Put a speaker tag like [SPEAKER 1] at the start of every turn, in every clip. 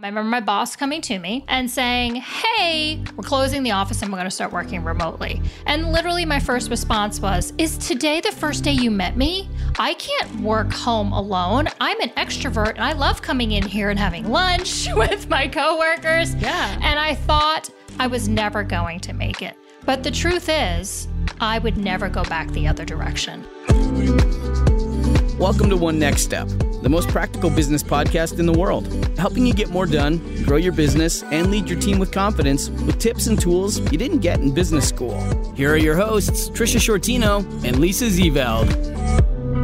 [SPEAKER 1] I remember my boss coming to me and saying, Hey, we're closing the office and we're going to start working remotely. And literally, my first response was, Is today the first day you met me? I can't work home alone. I'm an extrovert and I love coming in here and having lunch with my coworkers.
[SPEAKER 2] Yeah.
[SPEAKER 1] And I thought I was never going to make it. But the truth is, I would never go back the other direction.
[SPEAKER 3] Welcome to One Next Step, the most practical business podcast in the world, helping you get more done, grow your business, and lead your team with confidence with tips and tools you didn't get in business school. Here are your hosts, Tricia Sciortino and Lisa Zeveld.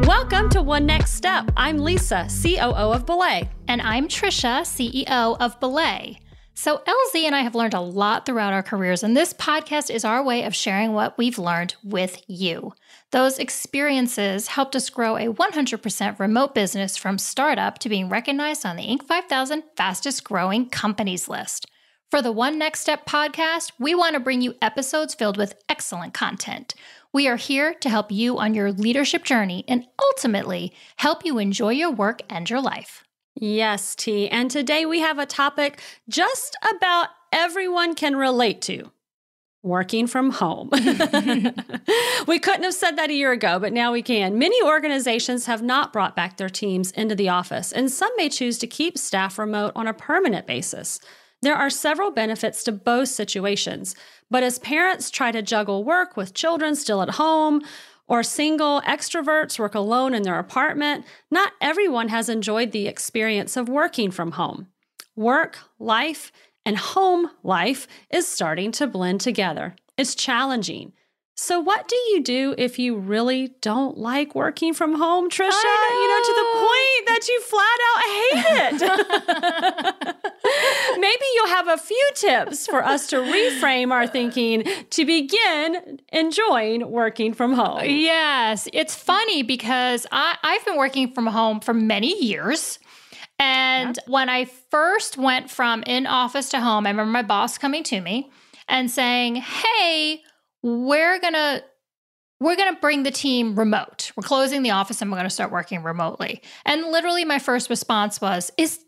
[SPEAKER 2] Welcome to One Next Step. I'm Lisa, COO of Belay.
[SPEAKER 1] And I'm Trisha, CEO of Belay. So, LZ and I have learned a lot throughout our careers, and this podcast is our way of sharing what we've learned with you. Those experiences helped us grow a 100% remote business from startup to being recognized on the Inc. 5000 fastest growing companies list. For the One Next Step podcast, we want to bring you episodes filled with excellent content. We are here to help you on your leadership journey and ultimately help you enjoy your work and your life.
[SPEAKER 2] Yes, T. And today we have a topic just about everyone can relate to working from home. we couldn't have said that a year ago, but now we can. Many organizations have not brought back their teams into the office, and some may choose to keep staff remote on a permanent basis. There are several benefits to both situations, but as parents try to juggle work with children still at home, or single extroverts work alone in their apartment, not everyone has enjoyed the experience of working from home. Work, life, and home life is starting to blend together. It's challenging. So, what do you do if you really don't like working from home, Tricia? You know, to the oh. point that you flat out hate it. Maybe you'll have a few tips for us to reframe our thinking to begin enjoying working from home.
[SPEAKER 1] Yes, it's funny because I, I've been working from home for many years. And yeah. when I first went from in office to home, I remember my boss coming to me and saying, Hey, we're going to we're going to bring the team remote. We're closing the office and we're going to start working remotely. And literally my first response was, "Is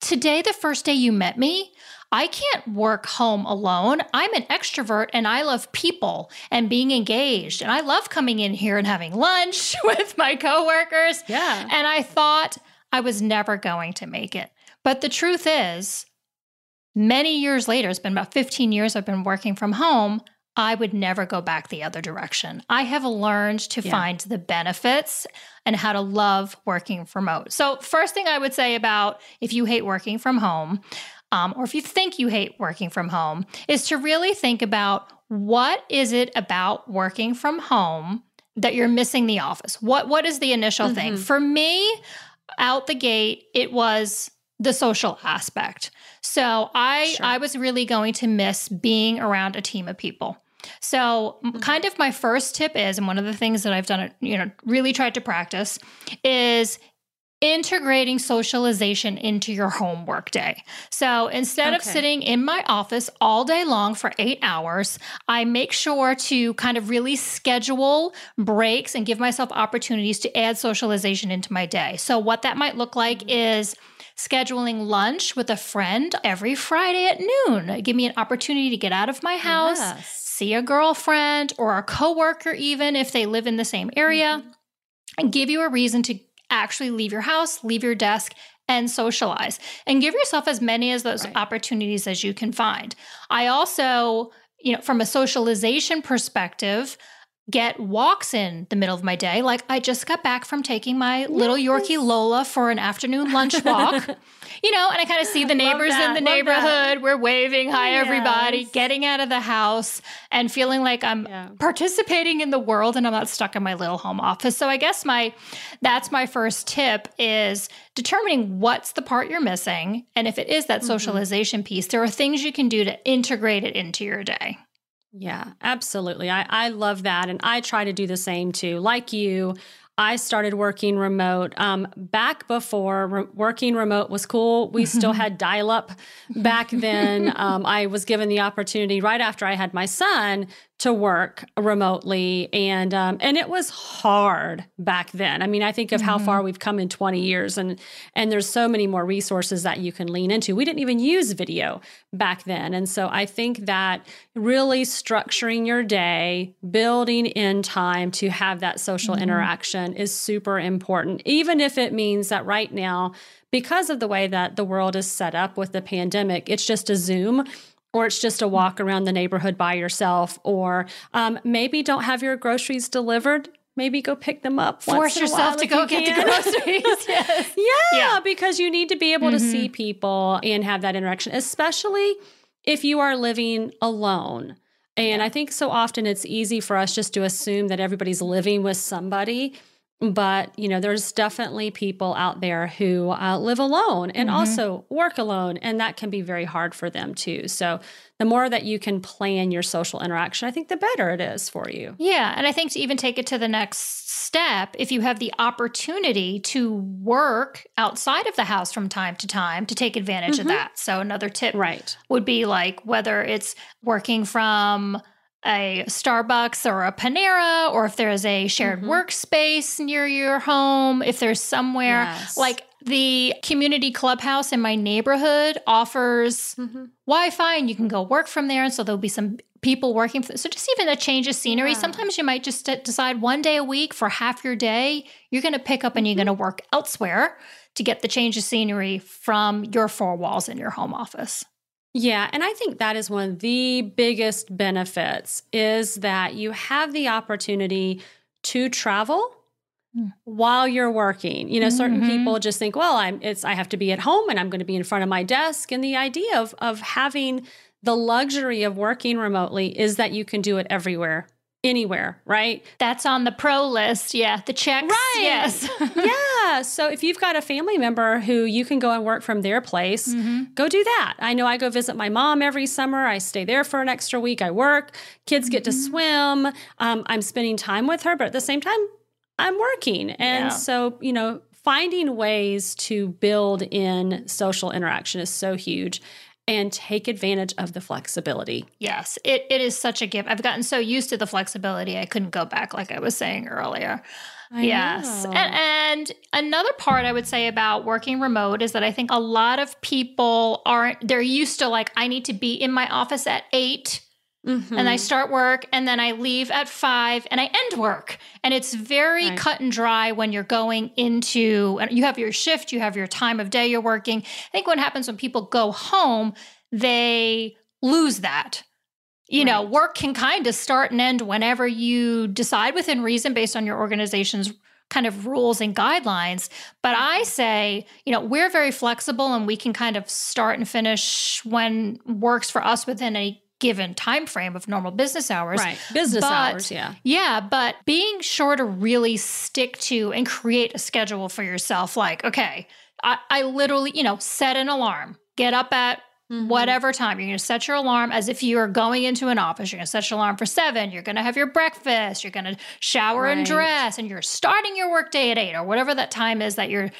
[SPEAKER 1] today the first day you met me? I can't work home alone. I'm an extrovert and I love people and being engaged. And I love coming in here and having lunch with my coworkers."
[SPEAKER 2] Yeah.
[SPEAKER 1] And I thought I was never going to make it. But the truth is, many years later, it's been about 15 years I've been working from home. I would never go back the other direction. I have learned to yeah. find the benefits and how to love working remote. So, first thing I would say about if you hate working from home, um, or if you think you hate working from home, is to really think about what is it about working from home that you're missing the office? What what is the initial mm-hmm. thing? For me, out the gate, it was the social aspect. So I sure. I was really going to miss being around a team of people. So mm-hmm. kind of my first tip is and one of the things that I've done you know really tried to practice is integrating socialization into your homework day. So instead okay. of sitting in my office all day long for eight hours, I make sure to kind of really schedule breaks and give myself opportunities to add socialization into my day. So, what that might look like mm-hmm. is scheduling lunch with a friend every Friday at noon. Give me an opportunity to get out of my house, yes. see a girlfriend or a coworker, even if they live in the same area, mm-hmm. and give you a reason to actually leave your house, leave your desk, and socialize and give yourself as many as those right. opportunities as you can find. I also, you know, from a socialization perspective, get walks in the middle of my day. Like I just got back from taking my yes. little Yorkie Lola for an afternoon lunch walk. you know, and I kind of see the neighbors in the neighborhood. That. We're waving, hi yes. everybody, getting out of the house and feeling like I'm yeah. participating in the world and I'm not stuck in my little home office. So I guess my that's my first tip is determining what's the part you're missing and if it is that mm-hmm. socialization piece, there are things you can do to integrate it into your day.
[SPEAKER 2] Yeah, absolutely. I, I love that. And I try to do the same too. Like you, I started working remote um, back before re- working remote was cool. We still had dial up back then. Um, I was given the opportunity right after I had my son to work remotely and um, and it was hard back then i mean i think of mm-hmm. how far we've come in 20 years and and there's so many more resources that you can lean into we didn't even use video back then and so i think that really structuring your day building in time to have that social mm-hmm. interaction is super important even if it means that right now because of the way that the world is set up with the pandemic it's just a zoom or it's just a walk around the neighborhood by yourself, or um, maybe don't have your groceries delivered. Maybe go pick them up.
[SPEAKER 1] Force yourself to go get the groceries. yes.
[SPEAKER 2] yeah, yeah, because you need to be able mm-hmm. to see people and have that interaction, especially if you are living alone. And I think so often it's easy for us just to assume that everybody's living with somebody but you know there's definitely people out there who uh, live alone and mm-hmm. also work alone and that can be very hard for them too so the more that you can plan your social interaction i think the better it is for you
[SPEAKER 1] yeah and i think to even take it to the next step if you have the opportunity to work outside of the house from time to time to take advantage mm-hmm. of that so another tip
[SPEAKER 2] right
[SPEAKER 1] would be like whether it's working from a Starbucks or a Panera, or if there's a shared mm-hmm. workspace near your home, if there's somewhere yes. like the community clubhouse in my neighborhood offers mm-hmm. Wi-Fi, and you can go work from there. And so there'll be some people working. For, so just even a change of scenery. Yeah. Sometimes you might just decide one day a week for half your day, you're going to pick up and you're mm-hmm. going to work elsewhere to get the change of scenery from your four walls in your home office.
[SPEAKER 2] Yeah, and I think that is one of the biggest benefits is that you have the opportunity to travel mm. while you're working. You know, certain mm-hmm. people just think, well, I'm it's I have to be at home and I'm going to be in front of my desk and the idea of of having the luxury of working remotely is that you can do it everywhere anywhere, right?
[SPEAKER 1] That's on the pro list. Yeah. The checks.
[SPEAKER 2] Right.
[SPEAKER 1] Yes.
[SPEAKER 2] yeah. So if you've got a family member who you can go and work from their place, mm-hmm. go do that. I know I go visit my mom every summer. I stay there for an extra week. I work. Kids mm-hmm. get to mm-hmm. swim. Um, I'm spending time with her, but at the same time, I'm working. And yeah. so, you know, finding ways to build in social interaction is so huge and take advantage of the flexibility.
[SPEAKER 1] Yes, it, it is such a gift. I've gotten so used to the flexibility, I couldn't go back, like I was saying earlier. I yes. And, and, another part I would say about working remote is that I think a lot of people aren't, they're used to like, I need to be in my office at eight Mm-hmm. And I start work and then I leave at five and I end work. And it's very right. cut and dry when you're going into, you have your shift, you have your time of day you're working. I think what happens when people go home, they lose that. You right. know, work can kind of start and end whenever you decide within reason based on your organization's kind of rules and guidelines. But I say, you know, we're very flexible and we can kind of start and finish when works for us within a given time frame of normal business hours.
[SPEAKER 2] Right. Business but, hours, yeah.
[SPEAKER 1] Yeah, but being sure to really stick to and create a schedule for yourself like, okay, I, I literally, you know, set an alarm. Get up at Mm-hmm. whatever time. You're going to set your alarm as if you are going into an office. You're going to set your alarm for seven. You're going to have your breakfast. You're going to shower right. and dress, and you're starting your workday at eight or whatever that time is that you're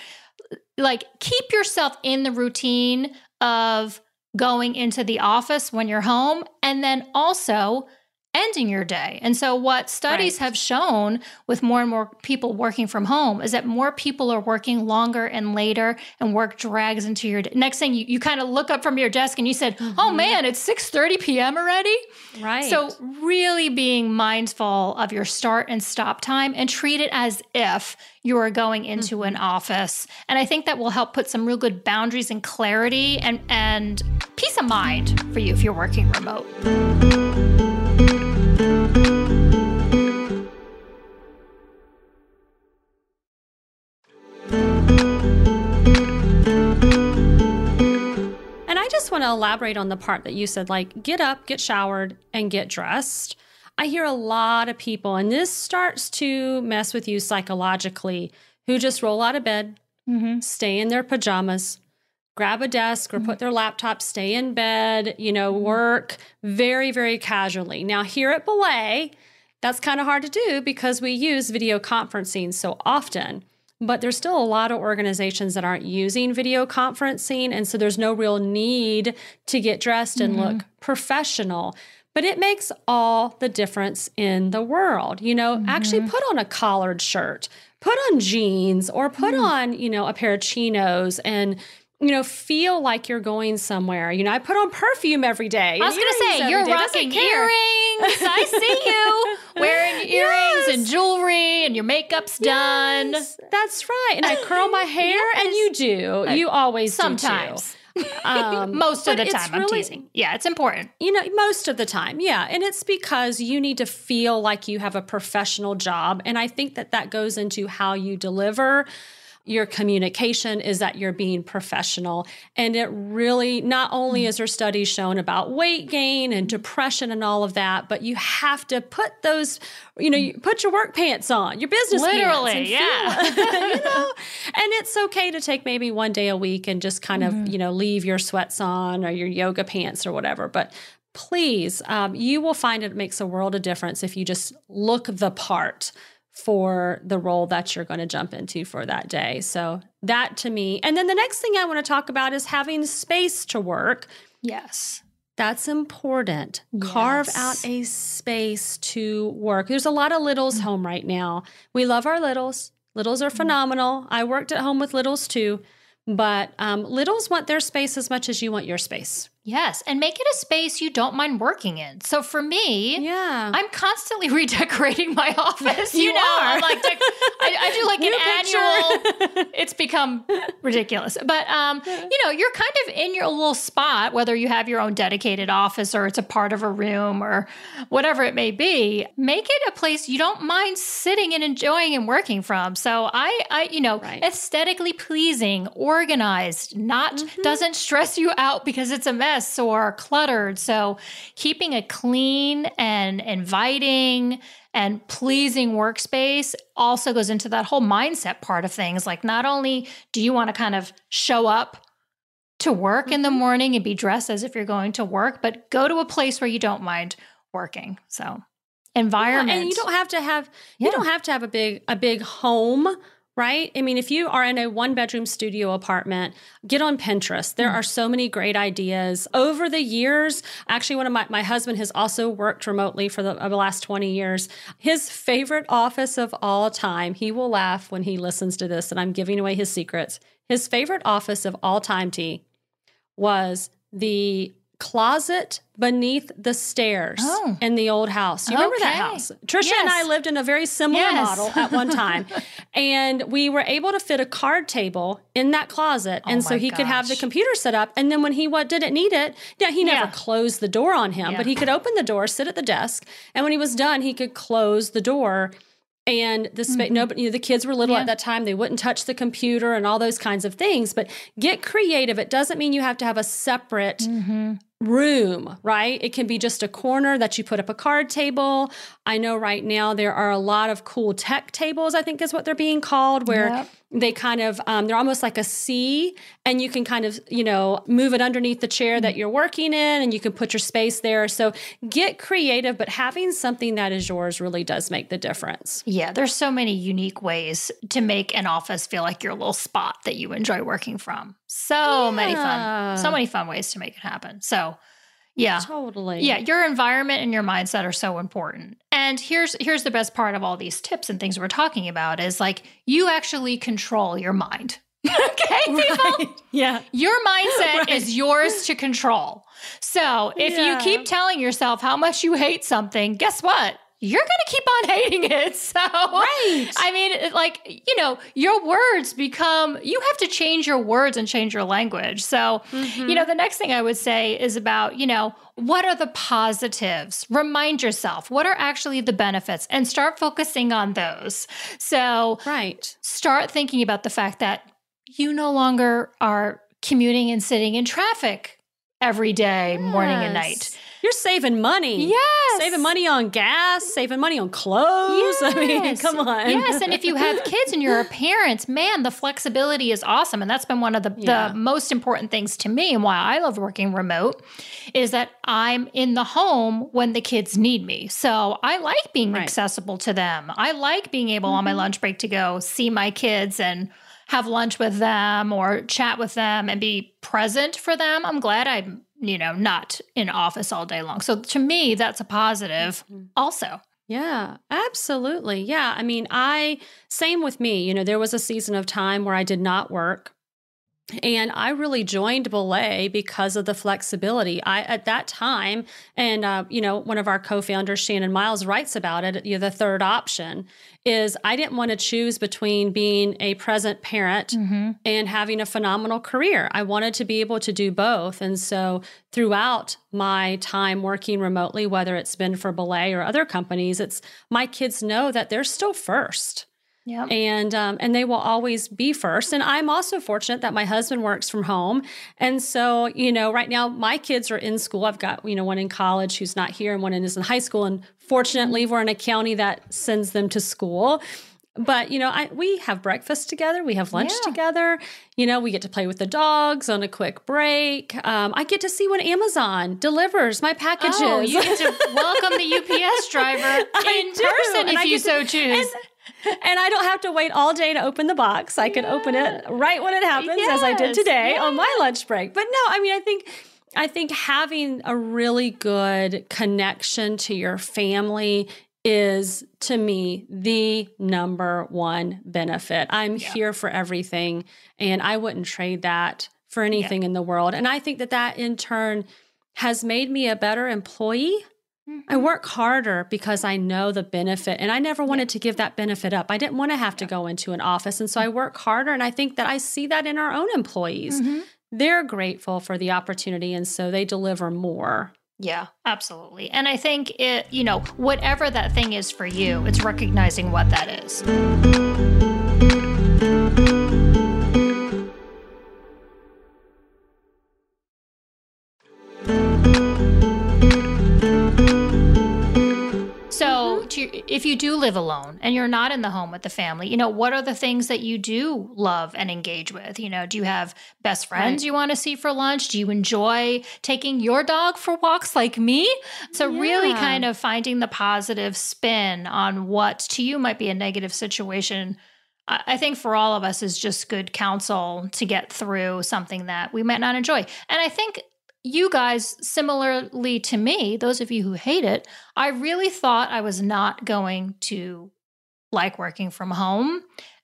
[SPEAKER 1] like, keep yourself in the routine of going into the office when you're home, and then also ending your day. And so, what studies right. have shown with more and more people working from home is that more people are working longer and later, and work drags into your day. Next thing you, you kind of look up from your desk and you said, oh, mm-hmm. "Oh man, it's six thirty p.m. already."
[SPEAKER 2] Right.
[SPEAKER 1] So, really being mindful of your start and stop time, and treat it as if you are going into mm-hmm. an office. And I think that will help put some real good boundaries and clarity and and peace of mind for you if you're working remote.
[SPEAKER 2] Want to elaborate on the part that you said, like, get up, get showered, and get dressed. I hear a lot of people, and this starts to mess with you psychologically, who just roll out of bed, mm-hmm. stay in their pajamas, grab a desk or mm-hmm. put their laptop, stay in bed, you know, mm-hmm. work very, very casually. Now, here at Belay, that's kind of hard to do because we use video conferencing so often but there's still a lot of organizations that aren't using video conferencing. And so there's no real need to get dressed and mm-hmm. look professional. but it makes all the difference in the world. You know, actually put on a collared shirt, put on jeans, or put on, you know, a pair of chinos and you know, feel like you're going somewhere. You know, I put on perfume every day.
[SPEAKER 1] I was going to say, you're rocking earrings. I see you wearing earrings and jewelry and your makeup's done.
[SPEAKER 2] Yes, that's right. And I curl my hair, and you do. You always.
[SPEAKER 1] Sometimes.
[SPEAKER 2] Um,
[SPEAKER 1] Most of the time, I'm teasing. Yeah, it's important.
[SPEAKER 2] You know, most of the time, yeah. And it's because you need to feel like you have a professional job. And I think that that goes into how you deliver your communication is that you're being professional. And it really, not only is there studies shown about weight gain and depression and all of that, but you have to put those, you know, you put your work pants on, your business pants.
[SPEAKER 1] Literally,
[SPEAKER 2] and
[SPEAKER 1] yeah.
[SPEAKER 2] feel- you know, and it's okay to take maybe one day a week and just kind of, you know, leave your sweats on or your yoga pants or whatever. But please, um, you will find it makes a world of difference if you just look the part for the role that you're going to jump into for that day. So that to me. And then the next thing I want to talk about is having space to work.
[SPEAKER 1] Yes.
[SPEAKER 2] That's important. Carve out a space to work. There's a lot of littles home right now. We love our littles. Littles are phenomenal. I worked at home with littles too, but um, littles want their space as much as you want your space.
[SPEAKER 1] Yes. And make it a space you don't mind working in. So for me,
[SPEAKER 2] Yeah.
[SPEAKER 1] I'm constantly redecorating my office. You,
[SPEAKER 2] You
[SPEAKER 1] know,
[SPEAKER 2] are.
[SPEAKER 1] I'm like, dec- I, I do like
[SPEAKER 2] New
[SPEAKER 1] an
[SPEAKER 2] picture.
[SPEAKER 1] annual. It's become ridiculous, but um, you know, you're kind of in your little spot, whether you have your own dedicated office or it's a part of a room or whatever it may be. Make it a place you don't mind sitting and enjoying and working from. So I, I, you know,
[SPEAKER 2] Right.
[SPEAKER 1] aesthetically pleasing, organized, not
[SPEAKER 2] Mm-hmm.
[SPEAKER 1] doesn't stress you out because it's a mess or cluttered. So keeping a clean and inviting and pleasing workspace also goes into that whole mindset part of things. Like not only do you want to kind of show up to work in the mm-hmm. morning and be dressed as if you're going to work, but go to a place where you don't mind working. So environment.
[SPEAKER 2] and you don't have to have
[SPEAKER 1] Yeah.
[SPEAKER 2] you don't have to have a big a big home right? I mean if you are in a one bedroom studio apartment get on pinterest. There mm. are so many great ideas. Over the years actually one of my my husband has also worked remotely for the, the last 20 years. His favorite office of all time he will laugh when he listens to this and i'm giving away his secrets. His favorite office of all time t was the closet beneath the stairs
[SPEAKER 1] Oh.
[SPEAKER 2] in the old house. You remember that house? Tricia and I lived in a very similar
[SPEAKER 1] Yes.
[SPEAKER 2] model at one time. and we were able to fit a card table in that closet. And
[SPEAKER 1] Oh
[SPEAKER 2] so
[SPEAKER 1] my
[SPEAKER 2] he could have the computer set up. And then when he what didn't need it, yeah, he never
[SPEAKER 1] Yeah.
[SPEAKER 2] closed the door on him,
[SPEAKER 1] Yeah.
[SPEAKER 2] but he could open the door, sit at the desk, and when he was done, he could close the door. And the spa- nobody, you know, the kids were little
[SPEAKER 1] Mm-hmm. Yeah.
[SPEAKER 2] at that time. They wouldn't touch the computer and all those kinds of things. But get creative. It doesn't mean you have to have a separate
[SPEAKER 1] Mm-hmm.
[SPEAKER 2] Room, right? It can be just a corner that you put up a card table. I know right now there are a lot of cool tech tables, I think is what they're being called, where
[SPEAKER 1] Yep.
[SPEAKER 2] they kind of, um, they're almost like a C and you can kind of, you know, move it underneath the chair that you're working in and you can put your space there. So get creative, but having something that is yours really does make the difference.
[SPEAKER 1] Yeah, there's so many unique ways to make an office feel like your little spot that you enjoy working from. So many fun, so many fun ways to make it happen. So, yeah.
[SPEAKER 2] Totally.
[SPEAKER 1] Yeah, your environment and your mindset are so important. And here's here's the best part of all these tips and things we're talking about is like you actually control your mind. okay, people?
[SPEAKER 2] Yeah.
[SPEAKER 1] Your mindset
[SPEAKER 2] Right.
[SPEAKER 1] is yours to control. So if
[SPEAKER 2] Yeah.
[SPEAKER 1] you keep telling yourself how much you hate something, guess what? You're going to keep on hating it. So,
[SPEAKER 2] Right.
[SPEAKER 1] I mean, like, you know, your words become, you have to change your words and change your language. So, you know, mm-hmm. the next thing I would say is about, you know, what are the positives? Remind yourself, what are actually the benefits and start focusing on those. So,
[SPEAKER 2] Right.
[SPEAKER 1] start thinking about the fact that you no longer are commuting and sitting in traffic every day, morning and night.
[SPEAKER 2] Yes. You're saving money.
[SPEAKER 1] Yes.
[SPEAKER 2] Saving money on gas, saving money on clothes. I mean, come on.
[SPEAKER 1] Yes, and if you have kids and you're a parent, man, the flexibility is awesome. And that's been one of the,
[SPEAKER 2] Yeah.
[SPEAKER 1] the most important things to me and why I love working remote is that I'm in the home when the kids need me. So I like being
[SPEAKER 2] Right.
[SPEAKER 1] accessible to them. I like being able on my mm-hmm. lunch break to go see my kids and have lunch with them or chat with them and be present for them, I'm glad I'm, you know, not in office all day long. So to me, that's a positive mm-hmm. also.
[SPEAKER 2] Yeah, absolutely. Yeah. I mean, I, same with me. You know, there was a season of time where I did not work. And I really joined Belay because of the flexibility. I at that time, and uh, you know, one of our co-founders, Shannon Miles, writes about it. You know, the third option is I didn't want to choose between being a present parent mm-hmm. and having a phenomenal career. I wanted to be able to do both, and so throughout my time working remotely, whether it's been for Belay or other companies, it's my kids know that they're still first.
[SPEAKER 1] Yeah.
[SPEAKER 2] And um, and they will always be first. And I'm also fortunate that my husband works from home. And so, you know, right now my kids are in school. I've got, you know, one in college who's not here and one is in high school. And fortunately, we're in a county that sends them to school. But you know, I we have breakfast together, we have lunch yeah. together. You know, we get to play with the dogs on a quick break. Um, I get to see when Amazon delivers my packages. Oh,
[SPEAKER 1] you get to welcome the UPS driver in person if you so choose.
[SPEAKER 2] And, and I don't have to wait all day to open the box. I can open it right when it happens, yes. as I did today yes. on my lunch break. But no, I mean, I think. I think having a really good connection to your family is to me the number one benefit. I'm yeah. here for everything and I wouldn't trade that for anything yeah. in the world. And I think that that in turn has made me a better employee I mm-hmm. work harder because I know the benefit and I never wanted yeah. to give that benefit up. I didn't want to have to go into an office. And so I work harder. And I think that I see that in our own employees. Mm-hmm. They're grateful for the opportunity. And so they deliver more.
[SPEAKER 1] Yeah, absolutely. And I think it, you know, whatever that thing is for you, it's recognizing what that is. If you do live alone and you're not in the home with the family, you know, what are the things that you do love and engage with? You know, do you have best friends right. you want to see for lunch? Do you enjoy taking your dog for walks like me? So, yeah. really kind of finding the positive spin on what to you might be a negative situation. I think for all of us is just good counsel to get through something that we might not enjoy. And I think you guys, similarly to me, those of you who hate it, I really thought I was not going to like working from home.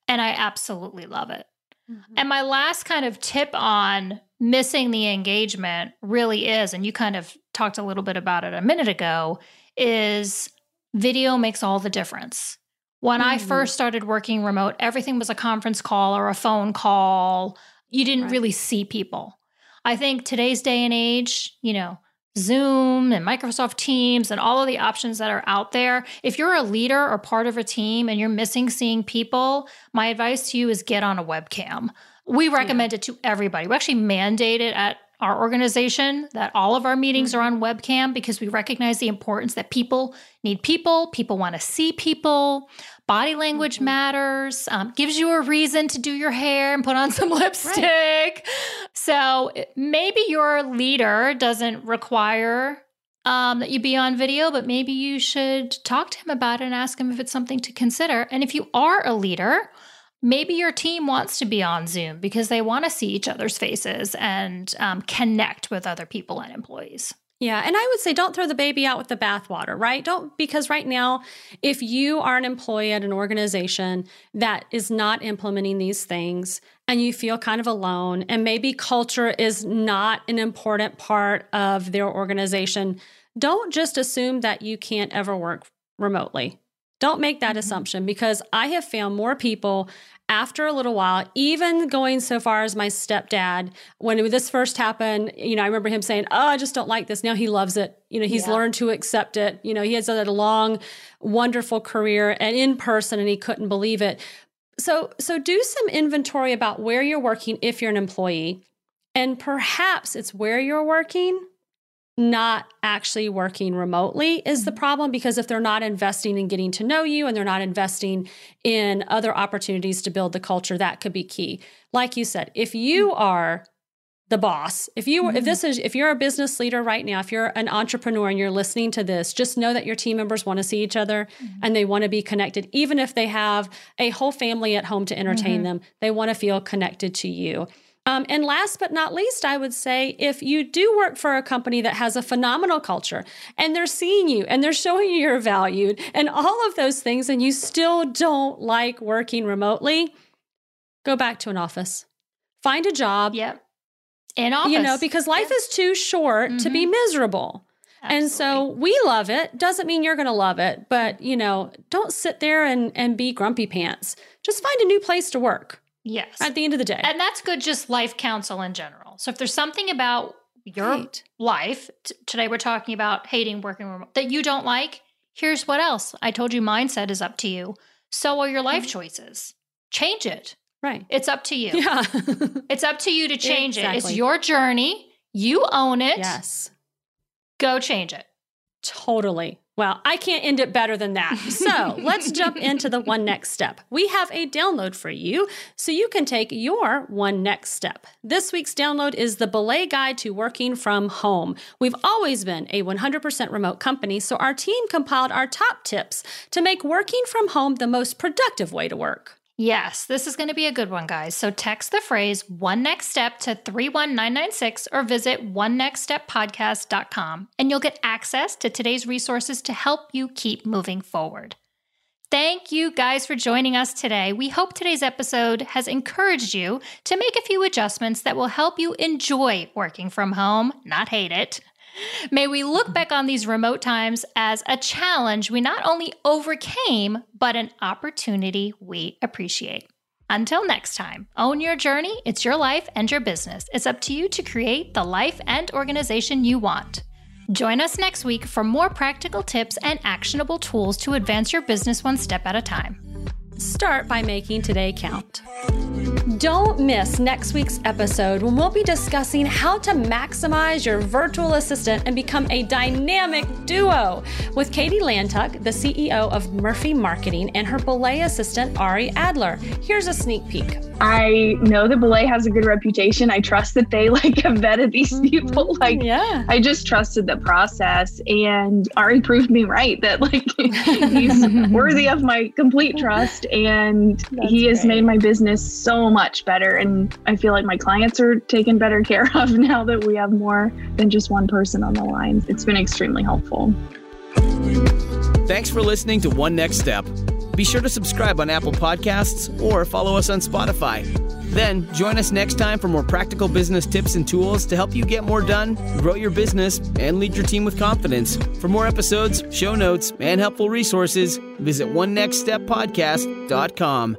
[SPEAKER 1] And I absolutely love it. Mm-hmm. And my last kind of tip on missing the engagement really is, and you kind of talked a little bit about it a minute ago, is video makes all the difference. When mm-hmm. I first started working remote, everything was a conference call or a phone call. You didn't right. really see people. I think today's day and age, you know, Zoom and Microsoft Teams and all of the options that are out there. If you're a leader or part of a team and you're missing seeing people, my advice to you is get on a webcam. We recommend yeah. it to everybody. We actually mandate it at our organization that all of our meetings mm-hmm. are on webcam because we recognize the importance that people need people, people want to see people. Body language mm-hmm. matters, um, gives you a reason to do your hair and put on some lipstick. Right. So maybe your leader doesn't require um, that you be on video, but maybe you should talk to him about it and ask him if it's something to consider. And if you are a leader, maybe your team wants to be on Zoom because they want to see each other's faces and um, connect with other people and employees.
[SPEAKER 2] Yeah. And I would say don't throw the baby out with the bathwater, right? Don't, because right now, if you are an employee at an organization that is not implementing these things and you feel kind of alone, and maybe culture is not an important part of their organization, don't just assume that you can't ever work remotely. Don't make that mm-hmm. assumption because I have found more people after a little while, even going so far as my stepdad, when this first happened, you know, I remember him saying, Oh, I just don't like this. Now he loves it. You know, he's yeah. learned to accept it. You know, he has a long, wonderful career and in person, and he couldn't believe it. So, so do some inventory about where you're working if you're an employee. And perhaps it's where you're working not actually working remotely is the mm-hmm. problem because if they're not investing in getting to know you and they're not investing in other opportunities to build the culture, that could be key. Like you said, if you mm-hmm. are the boss. If you mm-hmm. if this is if you're a business leader right now, if you're an entrepreneur and you're listening to this, just know that your team members want to see each other mm-hmm. and they want to be connected even if they have a whole family at home to entertain mm-hmm. them. They want to feel connected to you. Um, and last but not least, I would say if you do work for a company that has a phenomenal culture and they're seeing you and they're showing you you're valued and all of those things, and you still don't like working remotely, go back to an office. Find a job.
[SPEAKER 1] Yep. In office.
[SPEAKER 2] You know, because life yep. is too short mm-hmm. to be mm-hmm. miserable. Absolutely. And so we love it. Doesn't mean you're going to love it, but you know, don't sit there and, and be grumpy pants. Just find a new place to work.
[SPEAKER 1] Yes.
[SPEAKER 2] At the end of the day.
[SPEAKER 1] And that's good, just life counsel in general. So if there's something about your right. life, t- today we're talking about hating working remote, that you don't like, here's what else. I told you mindset is up to you. So are your life mm-hmm. choices. Change it.
[SPEAKER 2] Right.
[SPEAKER 1] It's up to you.
[SPEAKER 2] Yeah.
[SPEAKER 1] it's up to you to change exactly. it. It's your journey. You own it.
[SPEAKER 2] Yes.
[SPEAKER 1] Go change it.
[SPEAKER 2] Totally. Well, I can't end it better than that. So let's jump into the one next step. We have a download for you so you can take your one next step. This week's download is the Belay Guide to Working from Home. We've always been a 100% remote company, so our team compiled our top tips to make working from home the most productive way to work.
[SPEAKER 1] Yes, this is going to be a good one, guys. So text the phrase one next step to 31996 or visit one next step onenextsteppodcast.com and you'll get access to today's resources to help you keep moving forward. Thank you guys for joining us today. We hope today's episode has encouraged you to make a few adjustments that will help you enjoy working from home, not hate it. May we look back on these remote times as a challenge we not only overcame, but an opportunity we appreciate. Until next time, own your journey. It's your life and your business. It's up to you to create the life and organization you want. Join us next week for more practical tips and actionable tools to advance your business one step at a time.
[SPEAKER 2] Start by making today count. Don't miss next week's episode when we'll be discussing how to maximize your virtual assistant and become a dynamic duo with Katie Lantuck, the CEO of Murphy Marketing, and her Belay assistant, Ari Adler. Here's a sneak peek.
[SPEAKER 4] I know that Belay has a good reputation. I trust that they like have vetted these mm-hmm. people. Like, yeah, I just trusted the process, and Ari proved me right that like he's worthy of my complete trust, and That's he has great. made my business so much better. And I feel like my clients are taken better care of now that we have more than just one person on the line. It's been extremely helpful.
[SPEAKER 3] Thanks for listening to One Next Step. Be sure to subscribe on Apple Podcasts or follow us on Spotify. Then join us next time for more practical business tips and tools to help you get more done, grow your business, and lead your team with confidence. For more episodes, show notes, and helpful resources, visit onenextsteppodcast.com.